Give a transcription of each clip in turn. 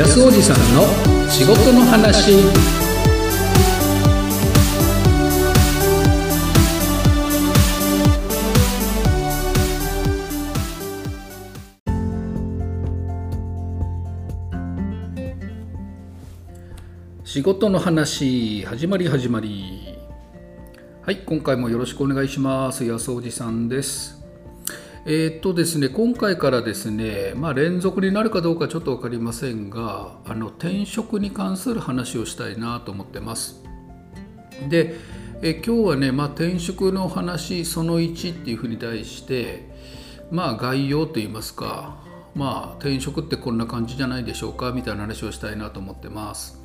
安おじさんの仕事の話。仕事の話始まり始まり。はい今回もよろしくお願いします。安おじさんです。えー、っとですね、今回からですね、まあ、連続になるかどうかちょっと分かりませんがあの転職に関する話をしたいなと思ってます。で、え今日はね、まあ、転職の話その1っていうふうに題して、まあ、概要といいますか、まあ、転職ってこんな感じじゃないでしょうかみたいな話をしたいなと思ってます。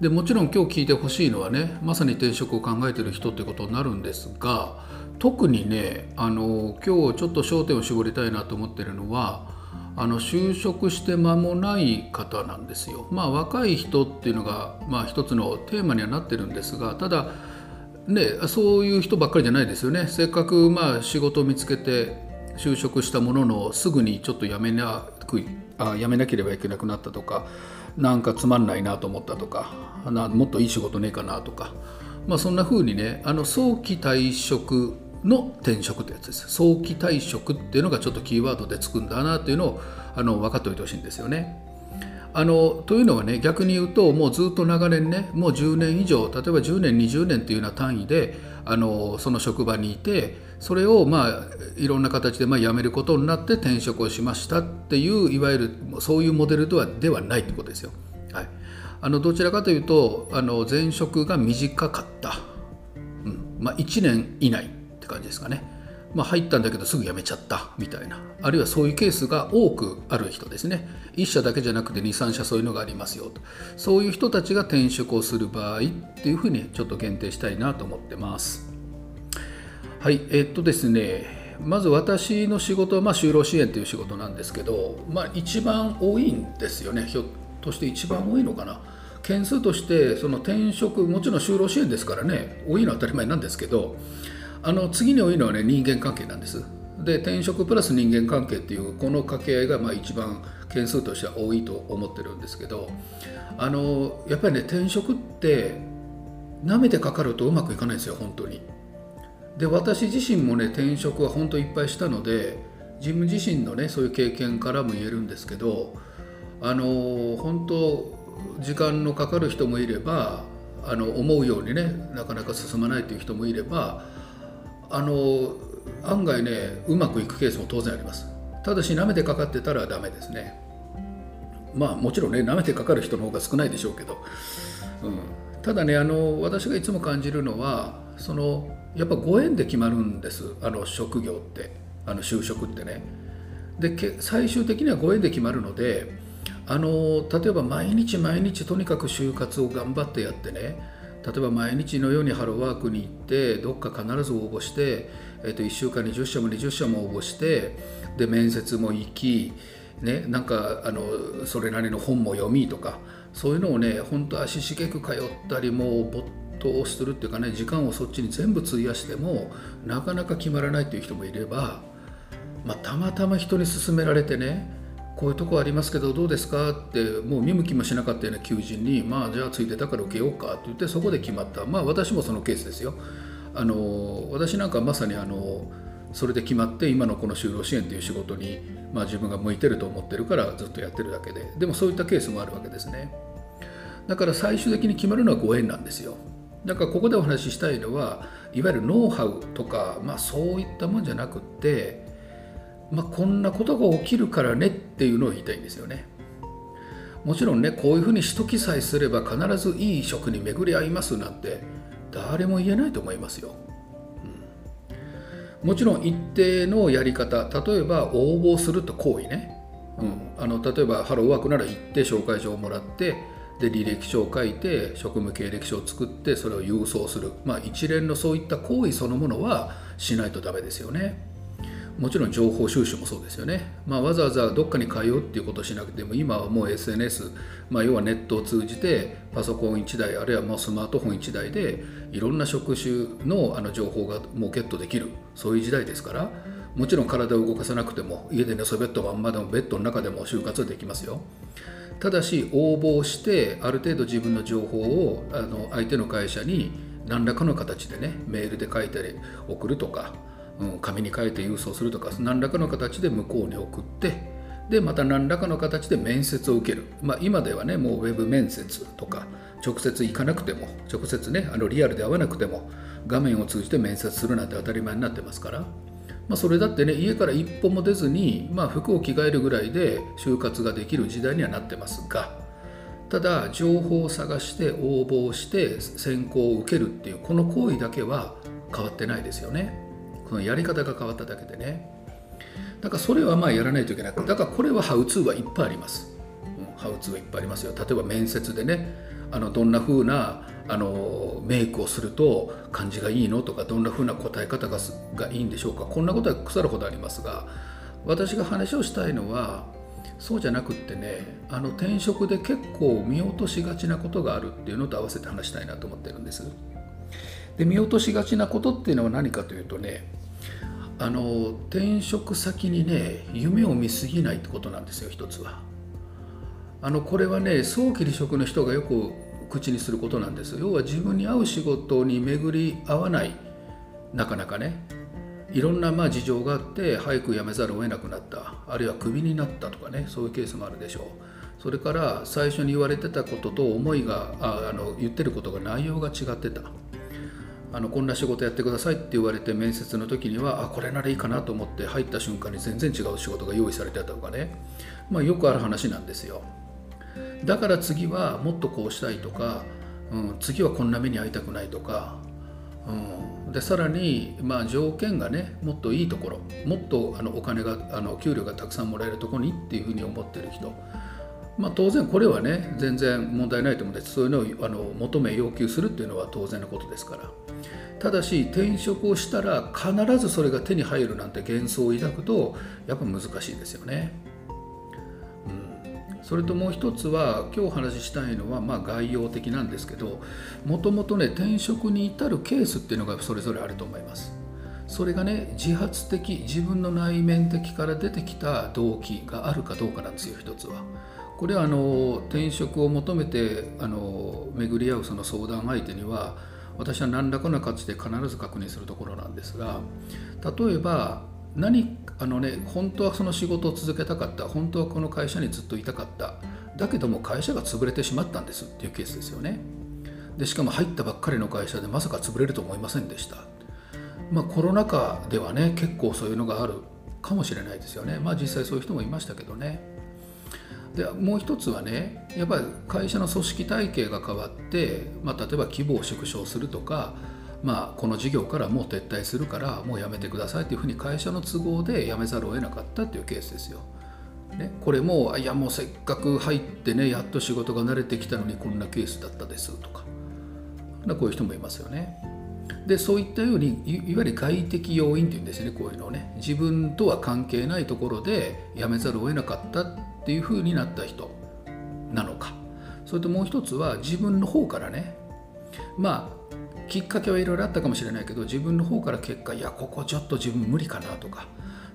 でもちろん今日聞いてほしいのはねまさに転職を考えてる人ってことになるんですが特にねあの今日ちょっと焦点を絞りたいなと思ってるのはあの就職して間もない方なんですよ。まあ若い人っていうのが、まあ、一つのテーマにはなってるんですがただねそういう人ばっかりじゃないですよね。せっかくまあ仕事を見つけて就職したもののすぐにちょっと辞めなくあ辞めなければいけなくなったとかなんかつまんないなと思ったとかなもっといい仕事ねえかなとか、まあ、そんな風にねあの早期退職の転職ってやつです。早期退職っていうのがちょっとキーワードでつくんだなっていうのをあの分かっておいてほしいんですよね。あのというのはね逆に言うともうずっと長年ねもう10年以上例えば10年20年っていうような単位であのその職場にいてそれをまあいろんな形でまあ辞めることになって転職をしましたっていういわゆるそういうモデルではではないってことですよ。はい、あのどちらかというとあの前職が短かった、うん。まあ、1年以内。感じですかね。まあ、入ったんだけどすぐ辞めちゃったみたいな。あるいはそういうケースが多くある人ですね。1社だけじゃなくて23社そういうのがありますよと。そういう人たちが転職をする場合っていうふうにちょっと限定したいなと思ってます。はいえー、っとですね。まず私の仕事は、ま、就労支援という仕事なんですけど、まあ、一番多いんですよね。ひょっとして一番多いのかな。件数としてその転職もちろん就労支援ですからね。多いのは当たり前なんですけどあの次に多いのはね人間関係なんです。で転職プラス人間関係っていうこの掛け合いがまあ一番件数としては多いと思ってるんですけどあのやっぱりね転職って舐めてかかるとうまくいかないんですよ本当に。で私自身もね転職は本当いっぱいしたので自分自身のねそういう経験からも言えるんですけどあの本当時間のかかる人もいればあの思うようにねなかなか進まないという人もいればあの案外ねうまくいくケースも当然あります。ただし舐めてかかってたらダメですね。まあもちろんね舐めてかかる人の方が少ないでしょうけど、うん、ただねあの私がいつも感じるのはそのやっぱご縁で決まるんです。あの職業って。あの就職ってね。で最終的にはご縁で決まるのであの例えば毎日毎日とにかく就活を頑張ってやってね例えば毎日のようにハローワークに行ってどっか必ず応募して、えー、と1週間に10社も20社も応募してで面接も行き、ね、なんかあのそれなりの本も読みとかそういうのをね本当足しげく通ったりもう没頭するっていうかね時間をそっちに全部費やしてもなかなか決まらないという人もいれば、まあ、たまたま人に勧められてねこういうとこありますけどどうですかってもう見向きもしなかったような求人にまあじゃあついてたから受けようかって言ってそこで決まった。まあ私もそのケースですよ。あの私なんかまさにあのそれで決まって今のこの就労支援という仕事に、まあ、自分が向いてると思ってるからずっとやってるだけで。でもそういったケースもあるわけですね。だから最終的に決まるのはご縁なんですよ。だからここでお話ししたいのはいわゆるノウハウとか、まあ、そういったもんじゃなくってまあ、こんなことが起きるからねっていうのを言いたいんですよね。もちろんねこういうふうにしときさえすれば必ずいい職に巡り合いますなんて誰も言えないと思いますよ。うん、もちろん一定のやり方例えば応募すると行為ね、うん、あの例えばハローワークなら行って紹介状をもらってで履歴書を書いて職務経歴書を作ってそれを郵送する、まあ、一連のそういった行為そのものはしないとダメですよね。もちろん情報収集もそうですよね、まあ、わざわざどっかに通うっていうことをしなくても今はもう SNS、まあ、要はネットを通じてパソコン1台あるいはもうスマートフォン1台でいろんな職種のあの情報がもうゲットできる。そういう時代ですからもちろん体を動かさなくても家で寝そべったまんまでもベッドの中でも就活はできますよ。ただし応募してある程度自分の情報をあの相手の会社に何らかの形でねメールで書いたり送るとか、うん、紙に書いて郵送するとか何らかの形で向こうに送ってでまた何らかの形で面接を受ける、まあ、今ではねもうウェブ面接とか直接行かなくても直接ねあのリアルで会わなくても画面を通じて面接するなんて当たり前になってますから、まあ、それだってね家から一歩も出ずに、まあ、服を着替えるぐらいで就活ができる時代にはなってますが。ただ情報を探して応募して選考を受けるっていうこの行為だけは変わってないですよね。このやり方が変わっただけでね。だからそれはまあやらないといけないだからこれはハウツーはいっぱいあります、うん、ハウツーはいっぱいありますよ。例えば面接でねあのどんな風なあなメイクをすると感じがいいのとかどんな風な答え方ががいいんでしょうか。こんなことは腐るほどありますが私が話をしたいのはそうじゃなくってねあの転職で結構見落としがちなことがあるっていうのと合わせて話したいなと思ってるんです。で見落としがちなことっていうのは何かというとねあの転職先にね夢を見すぎないってことなんですよ一つは。あのこれはね早期離職の人がよく口にすることなんです。要は自分に合う仕事に巡り合わない。なかなかね。いろんなまあ事情があって早く辞めざるを得なくなった。あるいはクビになったとかね。そういうケースもあるでしょう。それから最初に言われてたことと思いがああの言ってることが内容が違ってた。あのこんな仕事やってくださいって言われて面接の時にはあこれならいいかなと思って入った瞬間に全然違う仕事が用意されてたとかね、まあ、よくある話なんですよ。だから次はもっとこうしたいとか、うん、次はこんな目に遭いたくないとかうん、でさらに、まあ、条件がねもっといいところもっとあのお金があの給料がたくさんもらえるところにっていうふうに思ってる人、まあ、当然これはね全然問題ないと思うんです。そういうのをあの求め要求するっていうのは当然のことですから。ただし転職をしたら必ずそれが手に入るなんて幻想を抱くとやっぱ難しいですよね。うん。それともう一つは今日お話ししたいのはまあ概要的なんですけどもともとね転職に至るケースっていうのがそれぞれあると思います。それがね自発的自分の内面的から出てきた動機があるかどうかなんですよ一つは。これはあの転職を求めてあの巡り合うその相談相手には私は何らかの形で必ず確認するところなんですが例えば何あのね本当はその仕事を続けたかった本当はこの会社にずっといたかっただけども会社が潰れてしまったんですっていうケースですよね。でしかも入ったばっかりの会社でまさか潰れると思いませんでした。まあコロナ禍ではね結構そういうのがあるかもしれないですよね。まあ実際そういう人もいましたけどね。でもう一つはねやっぱり会社の組織体系が変わって、まあ、例えば規模を縮小するとかまあ、この事業からもう撤退するからもうやめてくださいというふうに会社の都合で辞めざるを得なかったというケースですよ。ね、これもいやもうせっかく入ってねやっと仕事が慣れてきたのにこんなケースだったですとかこういう人もいますよね。でそういったようにいわゆる外的要因っていうんですねこういうのをね自分とは関係ないところで辞めざるを得なかったっていうふうになった人なのか。それともう一つは自分の方からねまあきっかけはいろいろあったかもしれないけど自分の方から結果いやここちょっと自分無理かなとか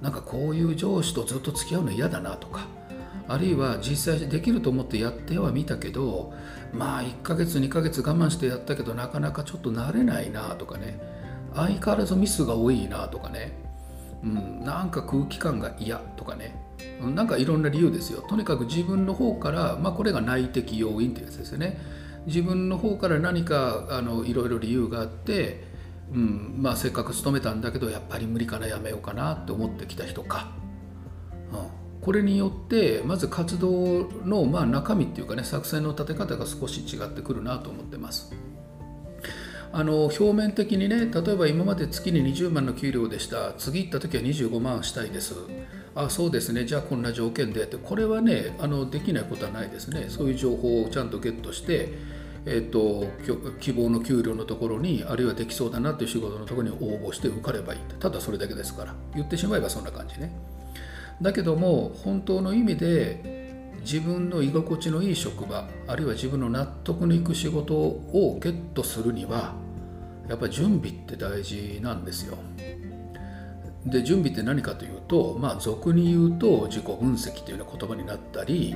なんかこういう上司とずっと付き合うの嫌だなとかあるいは実際できると思ってやってはみたけどまあ1ヶ月2ヶ月我慢してやったけどなかなかちょっと慣れないなとかね相変わらずミスが多いなとかね、うん、なんか空気感が嫌とかねなんかいろんな理由ですよ。とにかく自分の方から、まあ、これが内的要因ってやつですよね。自分の方から何かあのいろいろ理由があって、うんまあ、せっかく勤めたんだけどやっぱり無理かなやめようかなって思ってきた人か、うん、これによってまず活動のまあ中身っていうかね作戦の立て方が少し違ってくるなと思ってます。あの表面的にね例えば今まで月に20万の給料でした。次行った時は25万したいです。あそうですね。じゃあこんな条件で。ってこれはねあのできないことはないですね。そういう情報をちゃんとゲットしてえーと、希望の給料のところにあるいはできそうだなという仕事のところに応募して受かればいい。ただそれだけですから。言ってしまえばそんな感じね。だけども本当の意味で自分の居心地のいい職場あるいは自分の納得のいく仕事をゲットするにはやっぱり準備って大事なんですよで準備って何かというと、まあ、俗に言うと自己分析というような言葉になったり、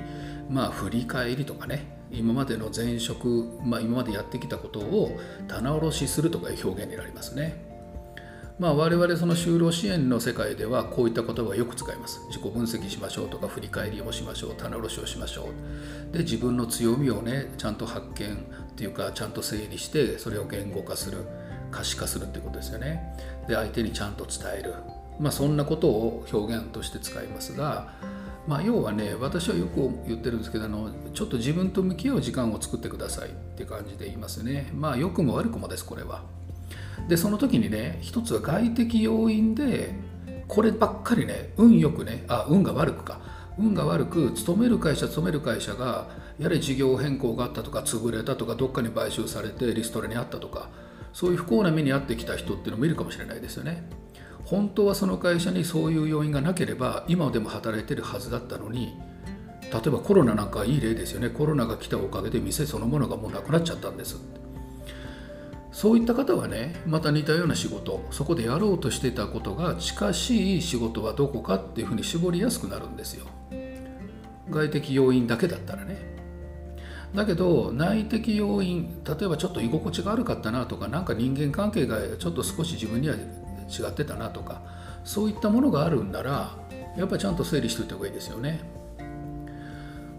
まあ、振り返りとかね今までの前職、まあ、今までやってきたことを棚卸しするとかいう表現になりますね。まあ、我々その就労支援の世界ではこういった言葉をよく使います。自己分析しましょうとか振り返りをしましょう棚卸しをしましょう。で自分の強みをねちゃんと発見っていうかちゃんと整理してそれを言語化する可視化するってことですよね。で相手にちゃんと伝える。まあ、そんなことを表現として使いますが、まあ、要はね私はよく言ってるんですけどあのちょっと自分と向き合う時間を作ってくださいって感じで言いますね。まあ良くも悪くもですこれは。でその時にね一つは外的要因でこればっかりね運よくねあ運が悪くか。運が悪く勤める会社勤める会社がやれ事業変更があったとか潰れたとかどっかに買収されてリストラにあったとかそういう不幸な目に遭ってきた人っていうのもいるかもしれないですよね。本当はその会社にそういう要因がなければ今でも働いてるはずだったのに例えばコロナなんかいい例ですよね。コロナが来たおかげで店そのものがもうなくなっちゃったんです。そういった方はねまた似たような仕事そこでやろうとしてたことが近しい仕事はどこかっていうふうに絞りやすくなるんですよ外的要因だけだったらねだけど内的要因例えばちょっと居心地が悪かったなとか何か人間関係がちょっと少し自分には違ってたなとかそういったものがあるんならやっぱりちゃんと整理しておいた方がいいですよね。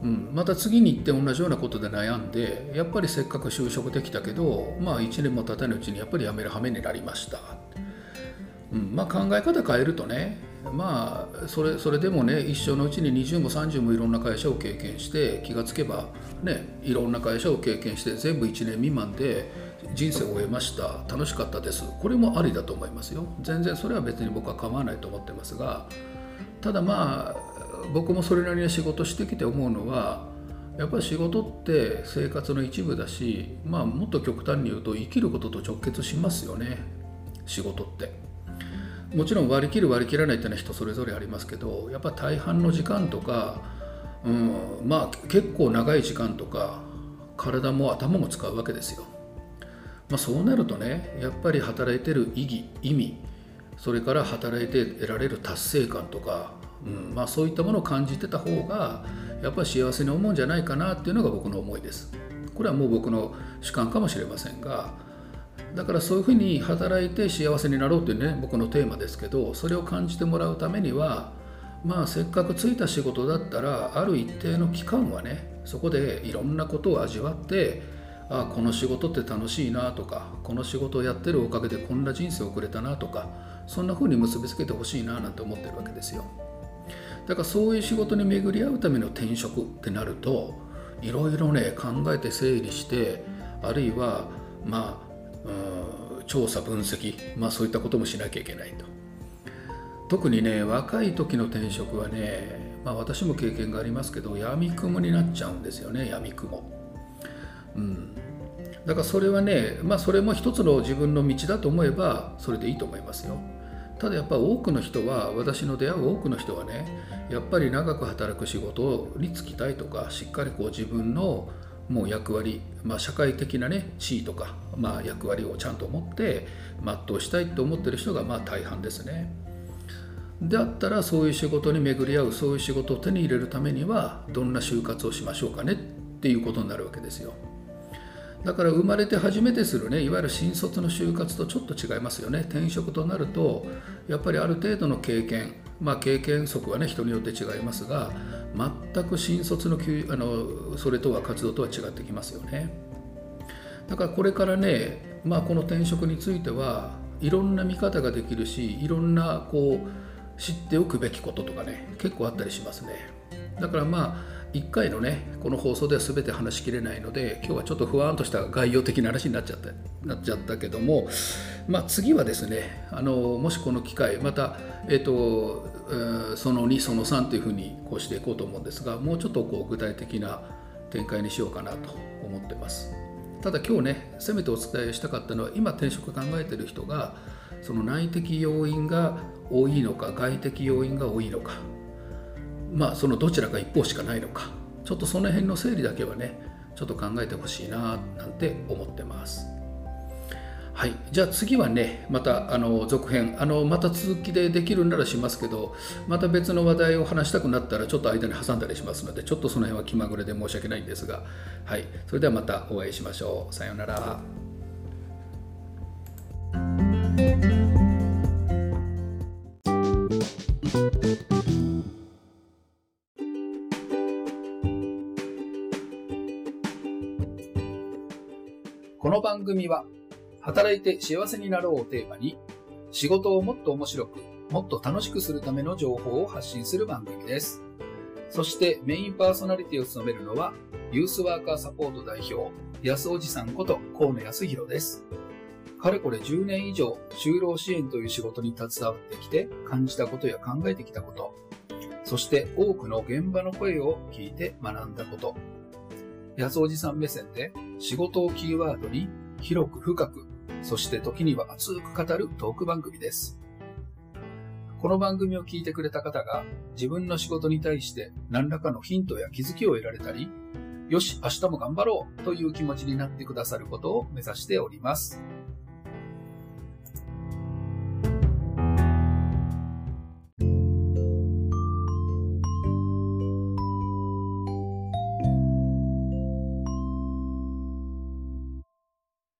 うん、また次に行って同じようなことで悩んでやっぱりせっかく就職できたけどまあ1年も経たないうちにやっぱり辞める羽目になりました、うん。まあ、考え方変えるとねまあそれそれでもね一生のうちに20も30もいろんな会社を経験して気がつけばねいろんな会社を経験して全部1年未満で人生を終えました。楽しかったです。これもありだと思いますよ。全然それは別に僕は構わないと思ってますがただまあ僕もそれなりに仕事してきて思うのはやっぱり仕事って生活の一部だしまあもっと極端に言うと生きることと直結しますよね仕事って。もちろん割り切る割り切らないっていうのは人それぞれありますけどやっぱ大半の時間とか、うん、まあ結構長い時間とか体も頭も使うわけですよ。まあ、そうなるとねやっぱり働いてる意義意味それから働いて得られる達成感とか、うんまあ、そういったものを感じてた方がやっぱり幸せに思うんじゃないかなっていうのが僕の思いです。これはもう僕の主観かもしれませんがだからそういうふうに働いて幸せになろうっていうね僕のテーマですけどそれを感じてもらうためにはまあせっかくついた仕事だったらある一定の期間はねそこでいろんなことを味わってあこの仕事って楽しいなとかこの仕事をやってるおかげでこんな人生を送れたなとかそんな風に結びつけてほしいななんて思ってるわけですよだからそういう仕事に巡り合うための転職ってなるといろいろね考えて整理してあるいはまあ調査分析、まあ、そういったこともしなきゃいけないと。特にね若い時の転職はね、まあ、私も経験がありますけど闇雲になっちゃうんですよね闇雲。うん。だからそれはねまあそれも一つの自分の道だと思えばそれでいいと思いますよ。ただやっぱり多くの人は私の出会う多くの人はねやっぱり長く働く仕事に就きたいとかしっかりこう自分のもう役割、まあ、社会的な、ね、地位とか、まあ、役割をちゃんと持って全うしたいと思ってる人がまあ大半ですね。であったらそういう仕事に巡り合うそういう仕事を手に入れるためにはどんな就活をしましょうかねっていうことになるわけですよ。だから生まれて初めてするねいわゆる新卒の就活とちょっと違いますよね。転職となるとやっぱりある程度の経験まあ経験則はね人によって違いますが全く新卒のあのそれとは活動とは違ってきますよね。だからこれからね、まあ、この転職についてはいろんな見方ができるしいろんなこう知っておくべきこととかね結構あったりしますね。だからまあ1回のねこの放送では全て話しきれないので今日はちょっと不安とした概要的な話になっちゃったなっちゃったけども、まあ、次はですねあのもしこの機会また、えーと、その2その3というふうにこうしていこうと思うんですがもうちょっとこう具体的な展開にしようかなと思ってます。ただ今日ねせめてお伝えしたかったのは今転職考えてる人がその内的要因が多いのか外的要因が多いのかまあそのどちらか一方しかないのかちょっとその辺の整理だけはねちょっと考えてほしいななんて思ってます。はい、じゃあ次はね、またあの続編あの、また続きでできるならしますけど、また別の話題を話したくなったら、ちょっと間に挟んだりしますので、ちょっとその辺は気まぐれで申し訳ないんですが、はい、それではまたお会いしましょう。さようなら。この番組は働いて幸せになろうをテーマに仕事をもっと面白くもっと楽しくするための情報を発信する番組です。そしてメインパーソナリティを務めるのはユースワーカーサポート代表安おじさんこと河野康弘です。かれこれ10年以上就労支援という仕事に携わってきて感じたことや考えてきたこと、そして多くの現場の声を聞いて学んだこと、安おじさん目線で仕事をキーワードに広く深く、そして時には熱く語るトーク番組です。この番組を聞いてくれた方が自分の仕事に対して何らかのヒントや気づきを得られたり、よし、明日も頑張ろうという気持ちになってくださることを目指しております。